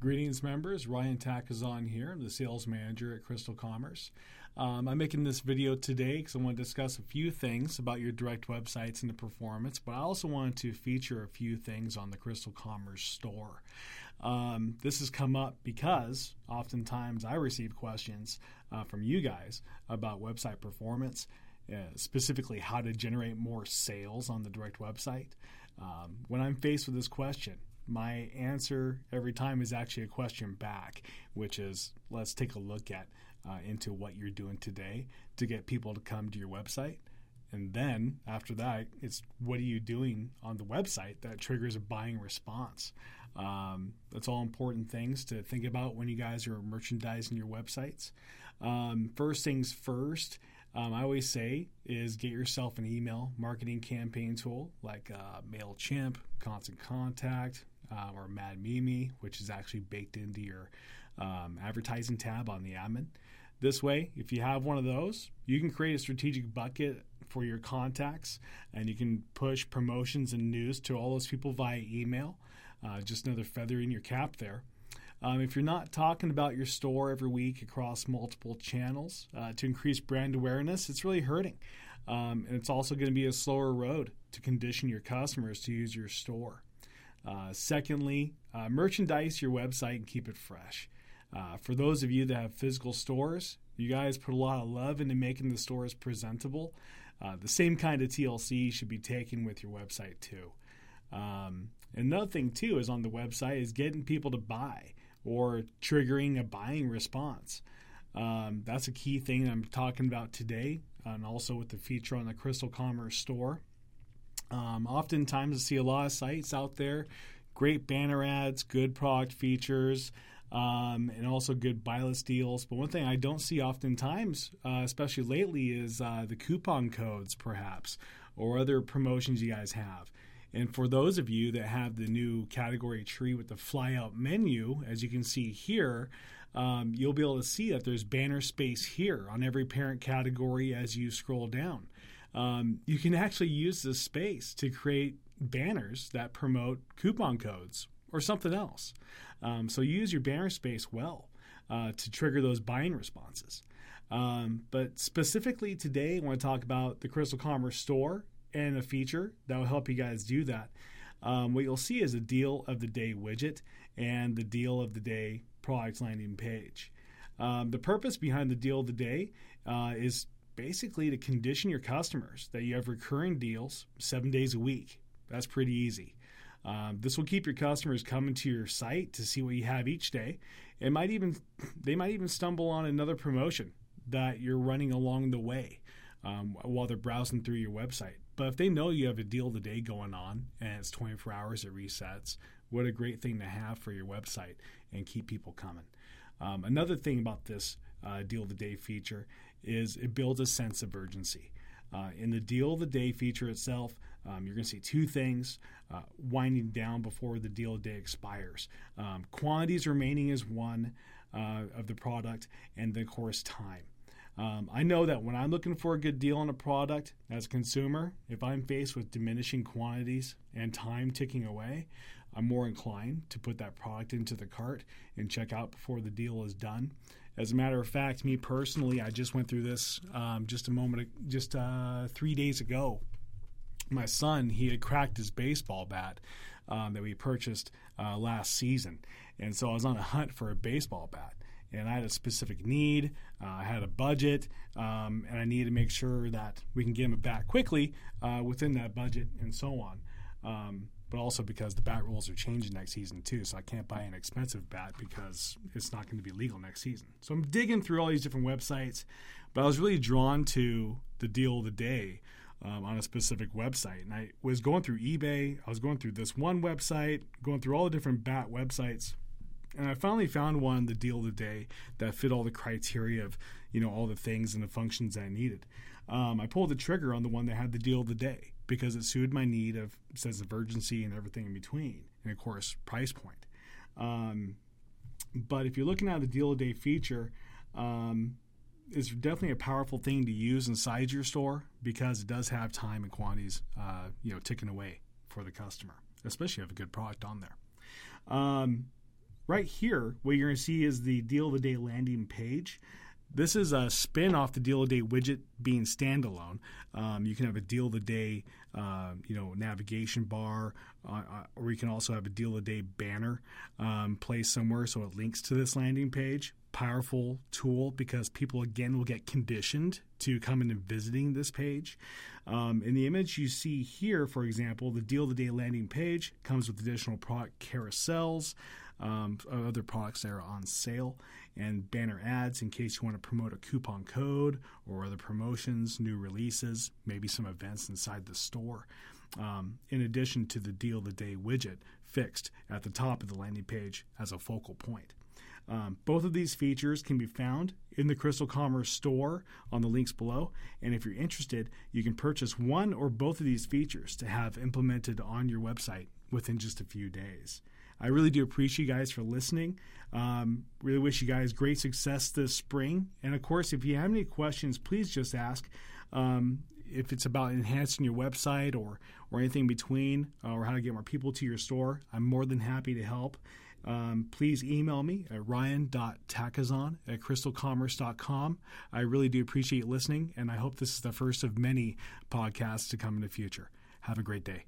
Greetings, members. Ryan Takazon here. I'm the sales manager at Crystal Commerce. Um, I'm making this video today because I want to discuss a few things about your direct websites and the performance, but I also wanted to feature a few things on the Crystal Commerce store. Um, this has come up because oftentimes I receive questions uh, from you guys about website performance. Uh, specifically, how to generate more sales on the direct website. Um, when I'm faced with this question, my answer every time is actually a question back, which is let's take a look at uh, into what you're doing today to get people to come to your website. And then after that, it's what are you doing on the website that triggers a buying response. Um, that's all important things to think about when you guys are merchandising your websites. Um, first things first, um, I always say is get yourself an email marketing campaign tool like uh, MailChimp, Constant Contact, uh, or Mad Mimi, which is actually baked into your um, advertising tab on the admin. This way, if you have one of those, you can create a strategic bucket for your contacts and you can push promotions and news to all those people via email. Uh, just another feather in your cap there. Um, if you're not talking about your store every week across multiple channels uh, to increase brand awareness, it's really hurting. Um, and it's also going to be a slower road to condition your customers to use your store. Uh, secondly, uh, merchandise your website and keep it fresh. Uh, for those of you that have physical stores, you guys put a lot of love into making the stores presentable. Uh, the same kind of TLC should be taken with your website too. Um, another thing too is on the website is getting people to buy or triggering a buying response. Um, that's a key thing I'm talking about today, and also with the feature on the Crystal Commerce store. Um, oftentimes, I see a lot of sites out there, great banner ads, good product features, um, and also good buy list deals. But one thing I don't see oftentimes, uh, especially lately, is uh, the coupon codes, perhaps, or other promotions you guys have. And for those of you that have the new category tree with the flyout menu, as you can see here, um, you'll be able to see that there's banner space here on every parent category as you scroll down um, you can actually use this space to create banners that promote coupon codes or something else. Um, so use your banner space well uh, to trigger those buying responses. Um, but specifically today, I want to talk about the Crystal Commerce store and a feature that will help you guys do that. Um, what you'll see is a deal of the day widget and the deal of the day product landing page. Um, the purpose behind the deal of the day uh, is basically to condition your customers that you have recurring deals seven days a week. That's pretty easy. Um, this will keep your customers coming to your site to see what you have each day. It might even they might even stumble on another promotion that you're running along the way um, while they're browsing through your website. But if they know you have a deal of the day going on and it's 24 hours it resets, what a great thing to have for your website and keep people coming. Um, another thing about this uh, deal of the day feature is it builds a sense of urgency. Uh, in the deal of the day feature itself, um, you're going to see two things uh, winding down before the deal of the day expires. Um, quantities remaining is one uh, of the product, and then, of course, time. Um, I know that when I'm looking for a good deal on a product as a consumer, if I'm faced with diminishing quantities and time ticking away, I'm more inclined to put that product into the cart and check out before the deal is done. As a matter of fact, me personally, I just went through this um, just a moment, just uh, three days ago. My son, he had cracked his baseball bat um, that we purchased uh, last season, and so I was on a hunt for a baseball bat. And I had a specific need. Uh, I had a budget, um, and I needed to make sure that we can get him a bat quickly uh, within that budget, and so on. Um, but also because the bat rules are changing next season too. So I can't buy an expensive bat because it's not going to be legal next season. So I'm digging through all these different websites, but I was really drawn to the deal of the day um, on a specific website. And I was going through eBay, I was going through this one website, going through all the different bat websites. And I finally found one, the deal of the day, that fit all the criteria of, you know, all the things and the functions I needed. Um, I pulled the trigger on the one that had the deal of the day because it suited my need of sense of urgency and everything in between, and of course price point. Um, but if you're looking at the deal of the day feature, um, it's definitely a powerful thing to use inside your store because it does have time and quantities, uh, you know, ticking away for the customer, especially if you have a good product on there. Um, right here, what you're going to see is the deal of the day landing page. This is a spin off the deal of the day widget being standalone. Um, you can have a deal of the day, uh, you know, navigation bar, uh, uh, or you can also have a deal of the day banner um, placed somewhere so it links to this landing page. Powerful tool because people again will get conditioned to coming and visiting this page. Um, in the image you see here, for example, the deal of the day landing page comes with additional product carousels um, other products that are on sale, and banner ads in case you want to promote a coupon code or other promotions, new releases, maybe some events inside the store. Um, in addition to the deal of the day widget fixed at the top of the landing page as a focal point. Um, both of these features can be found in the Crystal Commerce store on the links below. And if you're interested, you can purchase one or both of these features to have implemented on your website within just a few days. I really do appreciate you guys for listening. Um, really wish you guys great success this spring. And of course, if you have any questions, please just ask. Um, if it's about enhancing your website or or anything between, uh, or how to get more people to your store, I'm more than happy to help. Um, please email me at ryan.takazon at crystalcommerce.com. I really do appreciate listening, and I hope this is the first of many podcasts to come in the future. Have a great day.